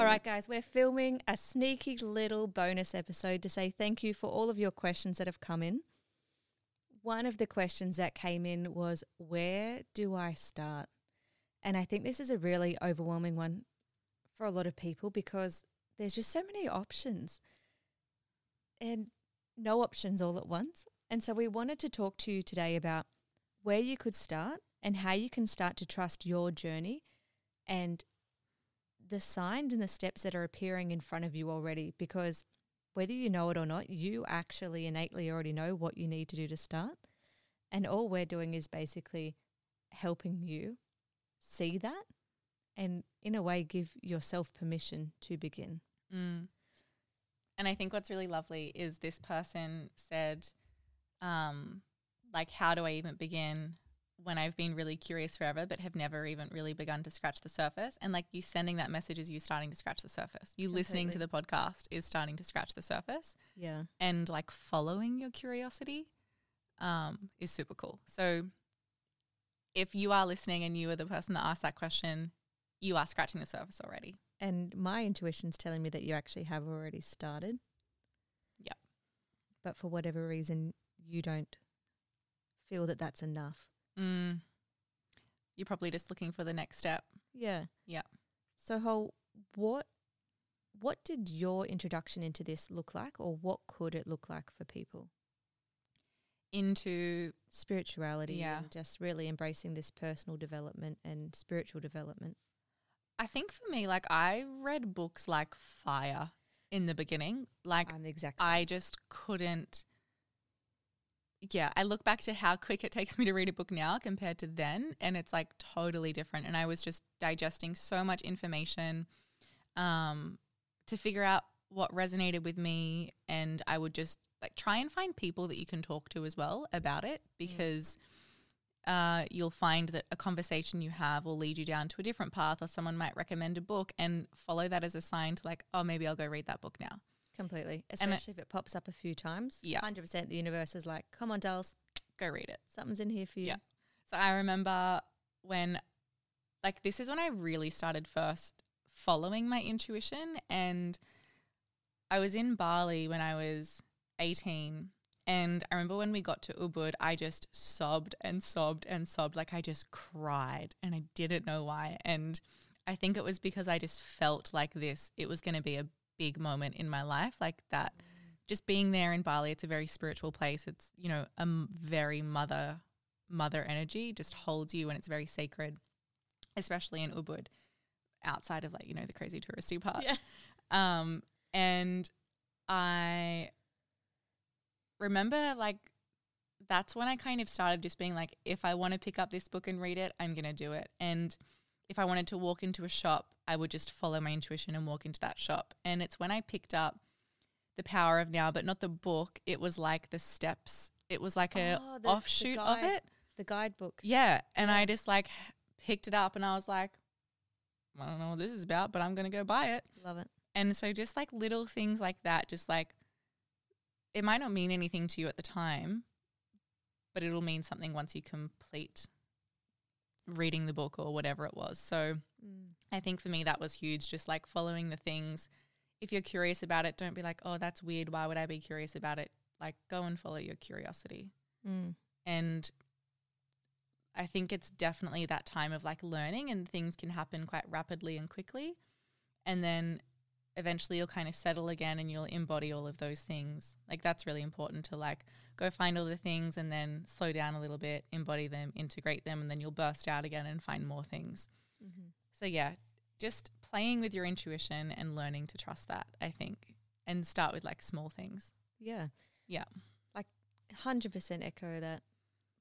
All right, guys, we're filming a sneaky little bonus episode to say thank you for all of your questions that have come in. One of the questions that came in was, Where do I start? And I think this is a really overwhelming one for a lot of people because there's just so many options and no options all at once. And so we wanted to talk to you today about where you could start and how you can start to trust your journey and the signs and the steps that are appearing in front of you already because whether you know it or not, you actually innately already know what you need to do to start. And all we're doing is basically helping you see that and, in a way, give yourself permission to begin. Mm. And I think what's really lovely is this person said, um, like, how do I even begin when I've been really curious forever, but have never even really begun to scratch the surface. And like you sending that message is you starting to scratch the surface. You Completely. listening to the podcast is starting to scratch the surface. Yeah. And like following your curiosity um, is super cool. So if you are listening and you are the person that asked that question, you are scratching the surface already. And my intuition's telling me that you actually have already started. Yeah. But for whatever reason, you don't feel that that's enough. Mm. You're probably just looking for the next step. Yeah. Yeah. So, Hol, what what did your introduction into this look like, or what could it look like for people? Into spirituality, yeah, and just really embracing this personal development and spiritual development. I think for me, like I read books like fire in the beginning. Like I'm the exact. I just couldn't yeah, I look back to how quick it takes me to read a book now compared to then, and it's like totally different. And I was just digesting so much information um, to figure out what resonated with me, and I would just like try and find people that you can talk to as well about it because. Mm. Uh, you'll find that a conversation you have will lead you down to a different path, or someone might recommend a book and follow that as a sign to, like, oh, maybe I'll go read that book now. Completely. Especially if it pops up a few times. Yeah. 100% the universe is like, come on, dolls. Go read it. Something's in here for you. Yeah. So I remember when, like, this is when I really started first following my intuition. And I was in Bali when I was 18. And I remember when we got to Ubud, I just sobbed and sobbed and sobbed. Like, I just cried and I didn't know why. And I think it was because I just felt like this, it was going to be a big moment in my life like that just being there in Bali it's a very spiritual place. It's you know a m- very mother mother energy just holds you and it's very sacred especially in Ubud outside of like you know the crazy touristy parts. Yeah. um and I remember like that's when I kind of started just being like if I want to pick up this book and read it I'm going to do it. And if I wanted to walk into a shop, I would just follow my intuition and walk into that shop. And it's when I picked up The Power of Now, but not the book, it was like the steps. It was like a oh, the, offshoot the guide, of it. The guidebook. Yeah. And yeah. I just like picked it up and I was like, I don't know what this is about, but I'm going to go buy it. Love it. And so just like little things like that, just like it might not mean anything to you at the time, but it'll mean something once you complete reading the book or whatever it was. So mm. I think for me that was huge, just like following the things. If you're curious about it, don't be like, oh, that's weird. Why would I be curious about it? Like, go and follow your curiosity. Mm. And I think it's definitely that time of like learning, and things can happen quite rapidly and quickly. And then eventually you'll kind of settle again and you'll embody all of those things. Like that's really important to like go find all the things and then slow down a little bit, embody them, integrate them, and then you'll burst out again and find more things. Mm-hmm. So yeah, just playing with your intuition and learning to trust that, I think. And start with like small things. Yeah. Yeah. Like 100% echo that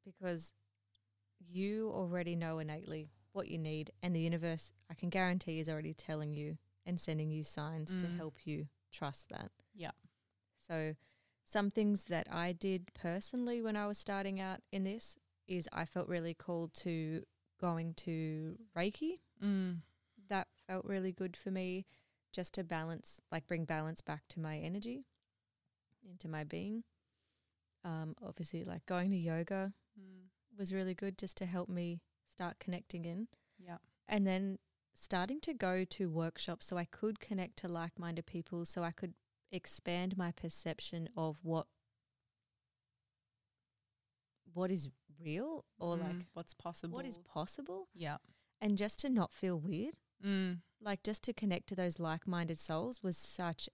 because you already know innately what you need, and the universe, I can guarantee, is already telling you and sending you signs to Mm. help you trust that. Yeah. So, some things that I did personally when I was starting out in this is I felt really called to going to Reiki. Mm. That felt really good for me just to balance, like bring balance back to my energy, into my being. Um, obviously, like going to yoga Mm. was really good just to help me start connecting in. Yeah. And then starting to go to workshops so I could connect to like minded people, so I could expand my perception of what what is real or Mm. like what's possible. what is possible yeah. and just to not feel weird Mm. like just to connect to those like-minded souls was such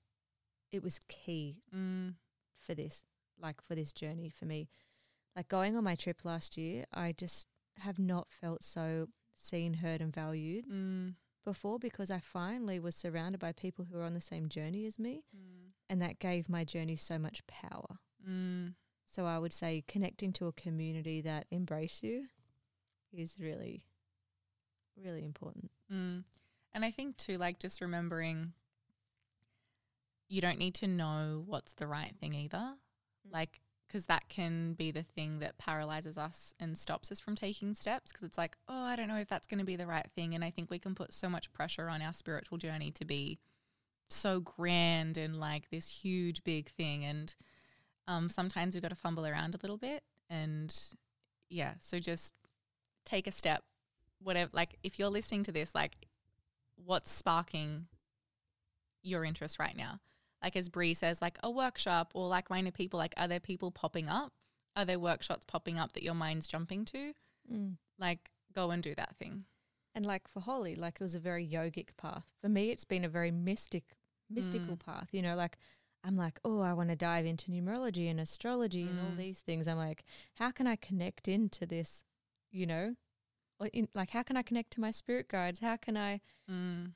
it was key Mm. for this like for this journey for me like going on my trip last year i just have not felt so seen heard and valued Mm. before because i finally was surrounded by people who were on the same journey as me Mm. and that gave my journey so much power Mm. so i would say connecting to a community that embrace you is really really important Mm. And I think too, like just remembering you don't need to know what's the right thing either. Mm. Like, because that can be the thing that paralyzes us and stops us from taking steps. Because it's like, oh, I don't know if that's going to be the right thing. And I think we can put so much pressure on our spiritual journey to be so grand and like this huge, big thing. And um, sometimes we've got to fumble around a little bit. And yeah, so just take a step whatever like if you're listening to this like what's sparking your interest right now like as Bree says like a workshop or like minded people like are there people popping up are there workshops popping up that your mind's jumping to like go and do that thing And like for Holly, like it was a very yogic path. For me, it's been a very mystic, mystical Mm. path. You know, like I'm like, oh, I want to dive into numerology and astrology and all Mm. these things. I'm like, how can I connect into this? You know, in, like how can I connect to my spirit guides? How can I mm.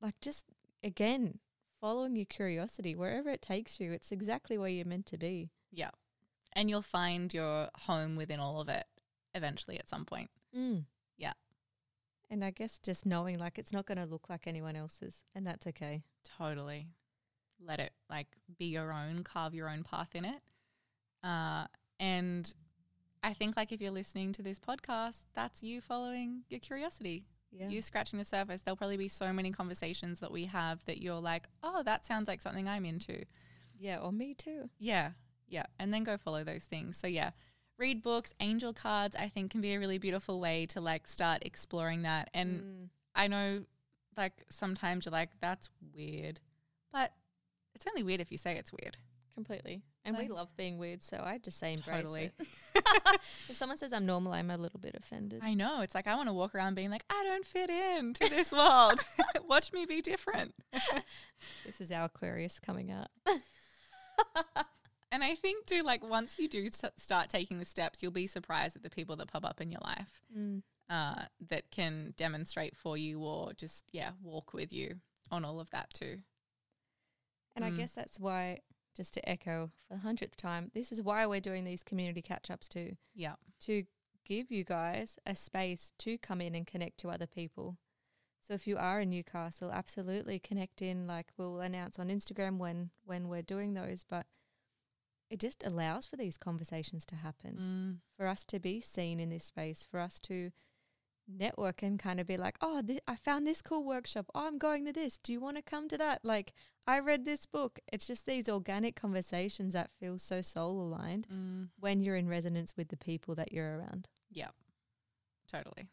like just again following your curiosity wherever it takes you? It's exactly where you're meant to be. yeah and you'll find your home within all of it eventually at some point Mm. Yeah. And I guess just knowing like it's not going to look like anyone else's, and that's okay. Totally. Let it like be your own, carve your own path in it. Uh, and I think like if you're listening to this podcast, that's you following your curiosity. Yeah. You scratching the surface. There'll probably be so many conversations that we have that you're like, oh, that sounds like something I'm into. yeah. Or me too. Yeah. Yeah. And then go follow those things. So yeah. Read books, angel cards, I think can be a really beautiful way to like start exploring that. And Mm. I know like sometimes you're like, that's weird. But it's only weird if you say it's weird. completely. And we love being weird, so I just say embrace Totally. it. if someone says I'm normal, I'm a little bit offended. I know. It's like I want to walk around being like, I don't fit in to this world. Watch me be different. this is our Aquarius coming out. And I think too, like once you do st- start taking the steps, you'll be surprised at the people that pop up in your life Mm. uh, that can demonstrate for you or just yeah walk with you on all of that too. And I Mm. guess that's why, just to echo for the hundredth time, this is why we're doing these community catch ups too. Yeah. to give you guys a space to come in and connect to other people. So if you are in Newcastle, absolutely connect in. Like we'll announce on Instagram when when we're doing those, but it just allows for these conversations to happen, Mm. for us to be seen in this space, for us to network and kind of be like, oh, th- I found this cool workshop. Oh, I'm going to this. Do you want to come to that? Like, I read this book. It's just these organic conversations that feel so soul aligned Mm. when you're in resonance with the people that you're around. Yeah, totally.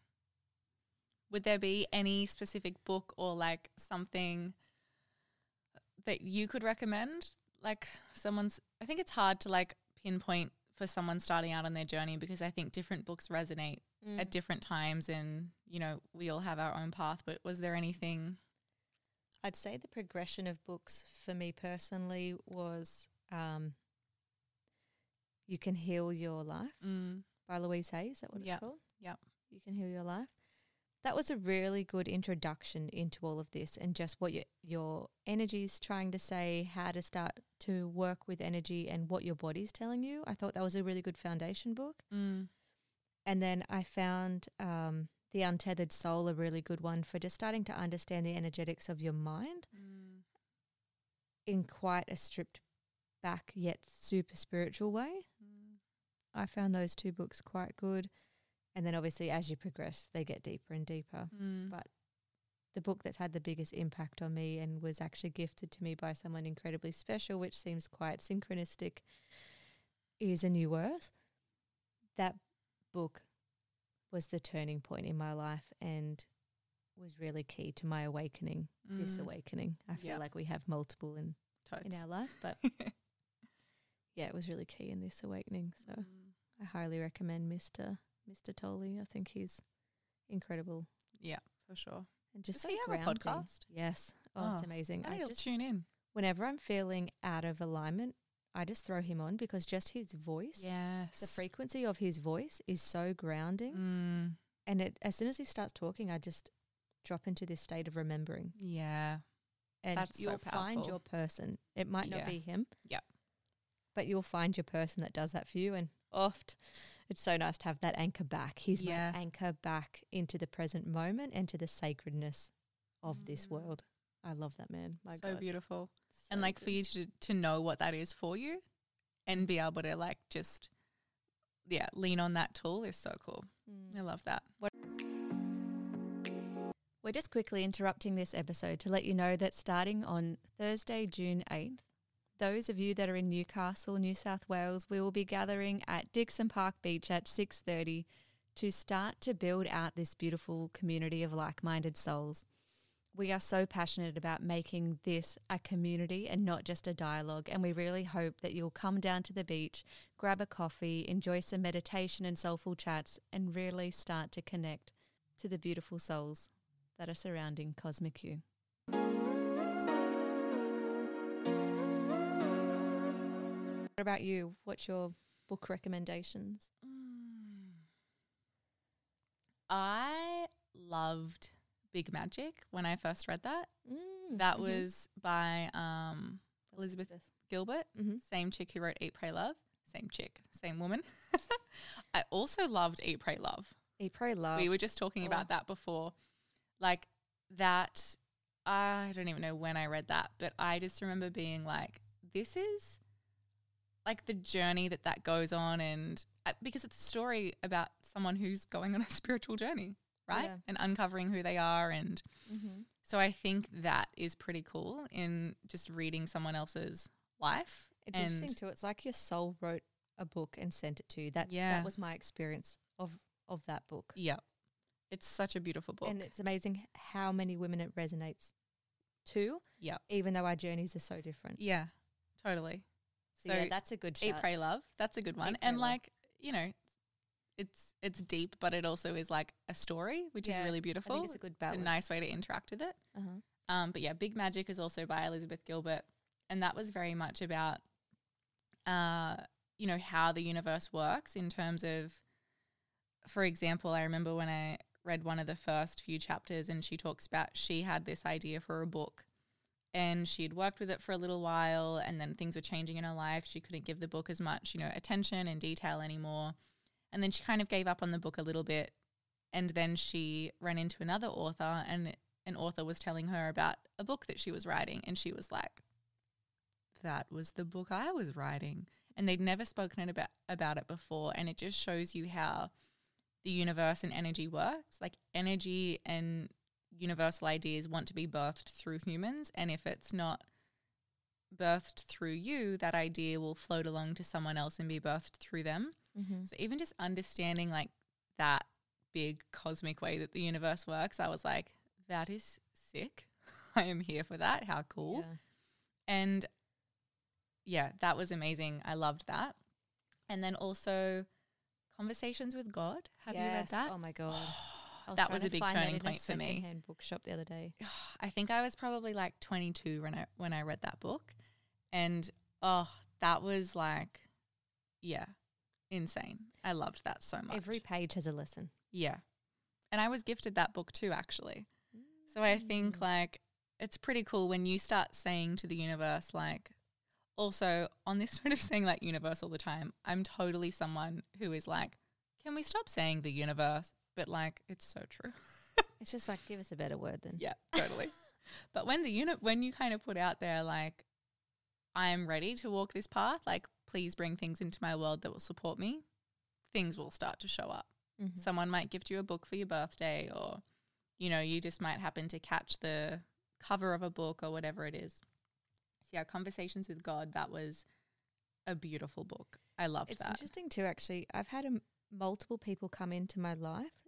Would there be any specific book or like something that you could recommend? Like someone's, I think it's hard to like pinpoint for someone starting out on their journey because I think different books resonate Mm. at different times and, you know, we all have our own path. But was there anything? I'd say the progression of books for me personally was um, You Can Heal Your Life Mm. by Louise Hay. Is that what Yep, it's called? yep. You Can Heal Your Life. That was a really good introduction into all of this and just what your your energy's trying to say, how to start to work with energy and what your body's telling you. I thought that was a really good foundation book. Mm. And then I found um, The Untethered Soul a really good one for just starting to understand the energetics of your mind Mm. in quite a stripped back yet super spiritual way. Mm. I found those two books quite good. And then obviously as you progress, they get deeper and deeper. Mm. But the book that's had the biggest impact on me and was actually gifted to me by someone incredibly special, which seems quite synchronistic, is A New Earth. That book was the turning point in my life and was really key to my awakening, this Mm. awakening. I feel Yeah. like we have multiple in, in our life, but yeah, it was really key in this awakening. So Mm. I highly recommend Mr. Mr. Tolle. I think he's incredible Yeah, for sure. and just Does so he have a podcast? Yes. Oh, it's Oh, amazing. I I'll just tune in. whenever I'm feeling out of alignment, I just throw him on because just his voice, Yes. the frequency of his voice is so grounding. Mm. And it as soon as he starts talking, I just drop into this state of remembering. Yeah. And That's you'll find your person. It might not Yeah. be him. Yep. But you'll find your person that does that for you. And oft it's so nice to have that anchor back. He's Yeah. my anchor back into the present moment and to the sacredness of this Mm. world. I love that man. My so God. beautiful. So and like for you to to know what that is for you and be able to like just yeah, lean on that tool is so cool. Mm. I love that. What We're just quickly interrupting this episode to let you know that starting on Thursday, June 8th, those of you that are in Newcastle, New South Wales, we will be gathering at Dixon Park Beach at 6:30 to start to build out this beautiful community of like-minded souls. We are so passionate about making this a community and not just a dialogue, and we really hope that you'll come down to the beach, grab a coffee, enjoy some meditation and soulful chats, and really start to connect to the beautiful souls that are surrounding Cosmic You. What about you? What's your book recommendations? Mm. I loved Big Magic when I first read that. Mm, That mhm. was by um, Elizabeth Gilbert, Mhm. same chick who wrote Eat, Pray, Love. Same chick, same woman. I also loved Eat, Pray, Love. Eat, Pray, Love. We were just talking Oh. about that before. Like that, I don't even know when I read that, but I just remember being like, this is like the journey that that goes on. And uh, because it's a story about someone who's going on a spiritual journey, right? Yeah. And uncovering who they are. And mm-hmm. so I think that is pretty cool in just reading someone else's life. It's and interesting too. It's like your soul wrote a book and sent it to you. That's Yeah. that was my experience of of that book. Yeah. It's such a beautiful book. And it's amazing how many women it resonates to, yeah. even though our journeys are so different. Yeah. Totally. So, yeah, that's a good Eat, pray, love. That's a good one. Eat, Pray, and Love. like you know, it's it's deep, but it also is like a story, which is Yeah, really I beautiful. think it's a good It's a nice way to interact with it. Uh-huh. Um, but yeah, Big Magic is also by Elizabeth Gilbert, and that was very much about, uh, you know, how the universe works in terms of, for example, I remember when I read one of the first few chapters, and she talks about she had this idea for a book, and she had worked with it for a little while, and then things were changing in her life. She couldn't give the book as much, you know, attention and detail anymore, and then she kind of gave up on the book a little bit, and then she ran into another author, and an author was telling her about a book that she was writing and she was like that was the book I was writing. And they'd never spoken about about it before and it just shows you how the universe and energy works. Like energy and universal ideas want to be birthed through humans and if it's not birthed through you that idea will float along to someone else and be birthed through them Mm-hmm. so even just understanding like that big cosmic way that the universe works, I was like, that is sick. I am here for that. How cool. Yeah. And yeah, that was amazing. I loved that. And then also Conversations with God. Have you read that? Oh my god. I that was a big turning point for me. secondhand bookshop the other day. I think I was probably like 22 when I when I read that book, and oh, that was like, yeah, insane. I loved that so much. Every page has a lesson. yeah, and I was gifted that book too, actually. So I think Mm. like it's pretty cool when you start saying to the universe like. Also, on this sort of saying like universe all the time, I'm totally someone who is like, can we stop saying the universe? But like, it's so true. It's just like give us a better word then. Yeah, totally. but when the unit, when you kind of put out there, like, I am ready to walk this path, like, please bring things into my world that will support me, things will start to show up. Mhm. Someone might gift you a book for your birthday, or, you know, you just might happen to catch the cover of a book or whatever it is. So, yeah, Conversations with God, that was a beautiful book. I loved It's that. interesting too. Actually, I've had multiple people come into my life,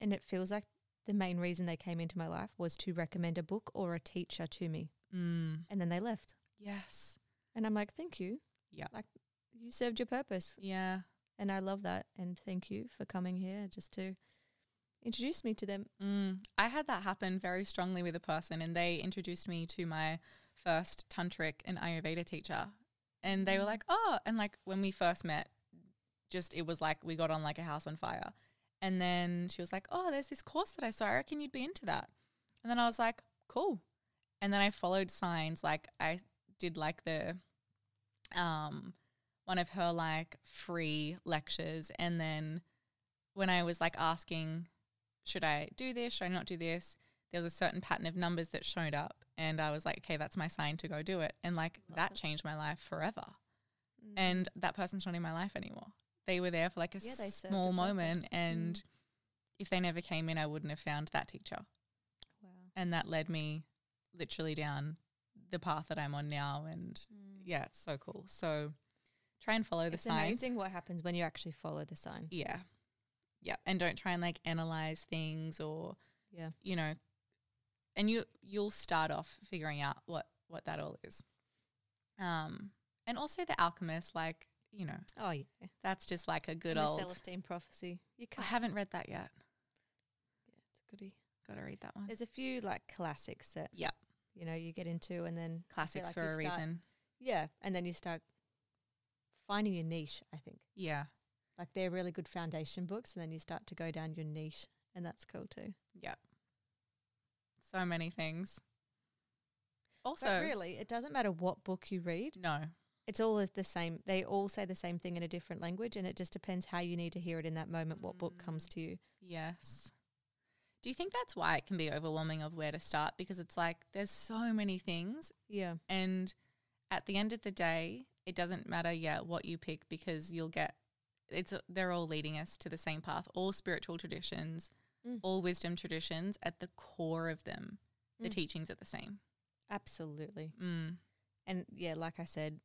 and it feels like the main reason they came into my life was to recommend a book or a teacher to me, Mm, and then they left. yes. And I'm like, thank you. Yeah. Like you served your purpose. Yeah. And I love that. And thank you for coming here just to introduce me to them. Mm, I had that happen very strongly with a person, and they introduced me to my first tantric and Ayurveda teacher. And they were Mm. like, oh, and like when we first met, just it was like we got on like a house on fire. And then she was like, oh, there's this course that I saw. I reckon you'd be into that. And then I was like, cool. And then I followed signs. Like I did like the, um, one of her like free lectures. And then when I was like asking, should I do this? Should I not do this? There was a certain pattern of numbers that showed up. And I was like, okay, that's my sign to go do it. And like Love that it. changed my life forever. Mm. And that person's not in my life anymore. They were there for like a Yeah, they served a small moment. purpose. And Mm. if they never came in, I wouldn't have found that teacher. wow. And that led me literally down the path that I'm on now. And Mm. yeah, it's so cool. So try and follow the It's signs. amazing what happens when you actually follow the signs. Yeah. Yeah. And don't try and like analyze things or, Yeah. you know, and you you'll start off figuring out what what that all is. Um and also the alchemist like, you know, Oh yeah. that's just like a good And old Celestine prophecy. You I can't. haven't read that yet. Yeah, it's a goodie. Got to read that one. There's a few like classics that Yeah. you know you get into, and then Classics like for a start- reason. Yeah, and then you start finding your niche. I think Yeah. like they're really good foundation books, and then you start to go down your niche, and that's cool too. Yeah. So many things. Also, but really, it doesn't matter what book you read; no. it's all the same. They all say the same thing in a different language, and it just depends how you need to hear it in that moment. What book comes Mm. to you? Yes. Do you think that's why it can be overwhelming of where to start? Because it's like there's so many things, Yeah, and at the end of the day, it doesn't matter yet what you pick because you'll get it's they're all leading us to the same path. All spiritual traditions, Mm. all wisdom traditions, at the core of them, the Mm. teachings are the same. absolutely. Mm. And yeah, like I said,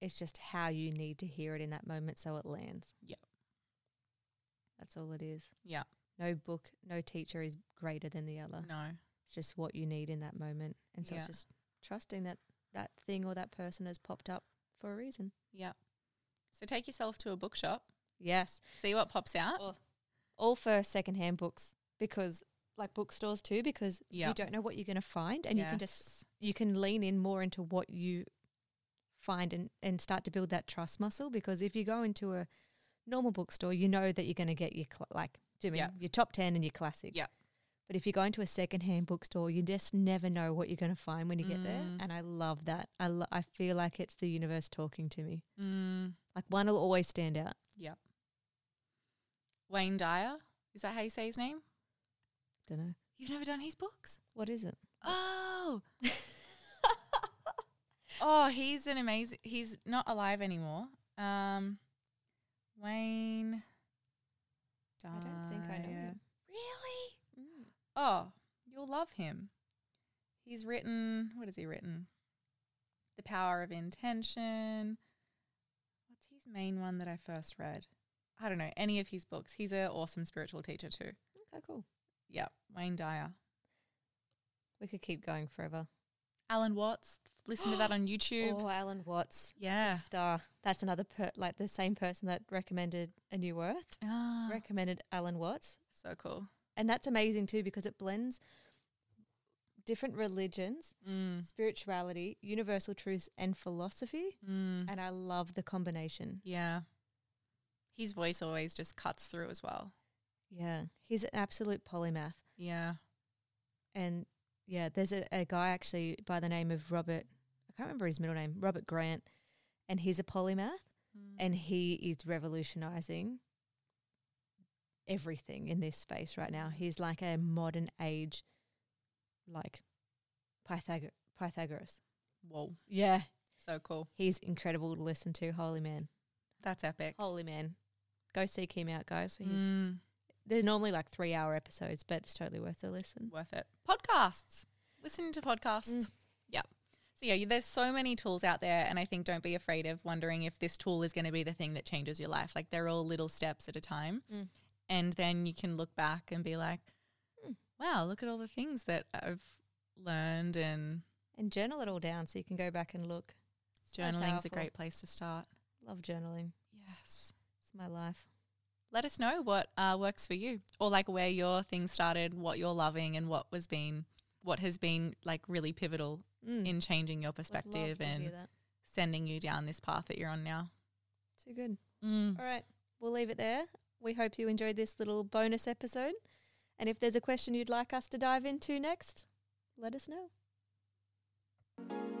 it's just how you need to hear it in that moment so it lands. Yep. That's all it is. Yeah. No book, no teacher is greater than the other. No. It's just what you need in that moment. And so Yeah. it's just trusting that that thing or that person has popped up for a reason. Yeah. So take yourself to a bookshop, Yes. see what pops out. All for secondhand books because like bookstores too, because Yeah. you don't know what you're going to find and you can just you can lean in more into what you find and, and start to build that trust muscle because if you go into a normal bookstore you know that you're going to get your cl- like doing Yeah. your top 10 and your classic Yeah. But if you go into a secondhand bookstore you just never know what you're going to find when you get there Mm. and i love that I, lo- I feel like it's the universe talking to me Mm. like one will always stand out Yep. Wayne Dyer. Is that how you say his name? don't know You've never done his books? what is it Oh. oh, he's an amazing. He's not alive anymore. Um, Wayne. i don't think i know him. Really? Oh, you'll love him. He's written. What has he written? The Power of Intention. What's his main one that I first read? I don't know any of his books. He's an awesome spiritual teacher too. okay cool Yeah, Wayne Dyer. we could keep going forever Alan Watts. Listen to that on YouTube. oh alan watts Yeah. Star. That's another per- like the same person that recommended A New Earth. Ah, Recommended Alan Watts. so cool. And that's amazing too because it blends different religions, Mm. spirituality, universal truths, and philosophy. Mm. And I love the combination. Yeah. His voice always just cuts through as well. Yeah, he's an absolute polymath. Yeah. And yeah, there's a, a guy actually by the name of Robert. I can't remember his middle name. Robert Grant, and he's a polymath, Mm. and he is revolutionizing everything in this space right now. He's like a modern age, like Pythagor- Pythagoras. Whoa. Yeah, So cool. he's incredible to listen to. Holy man, That's epic. holy man. Go seek him out, guys. He's, Mm. They're normally like three hour episodes, but it's totally worth the listen. Worth it. Podcasts. Listening to podcasts. Mm. Yeah. So yeah, there's so many tools out there, and I think don't be afraid of wondering if this tool is going to be the thing that changes your life. Like they're all little steps at a time, Mm. And then you can look back and be like, Hmm. "Wow, look at all the things that I've learned." And And journal it all down so you can go back and look. So journaling's a great place to start. Love journaling. Yes. It's my life. Let us know what uh, works for you, or like where your thing started, what you're loving, and what was been, what has been like really pivotal Mm. in changing your perspective and sending you down this path that you're on now. Too good. Mm. All right, we'll leave it there. We hope you enjoyed this little bonus episode. And if there's a question you'd like us to dive into next, let us know.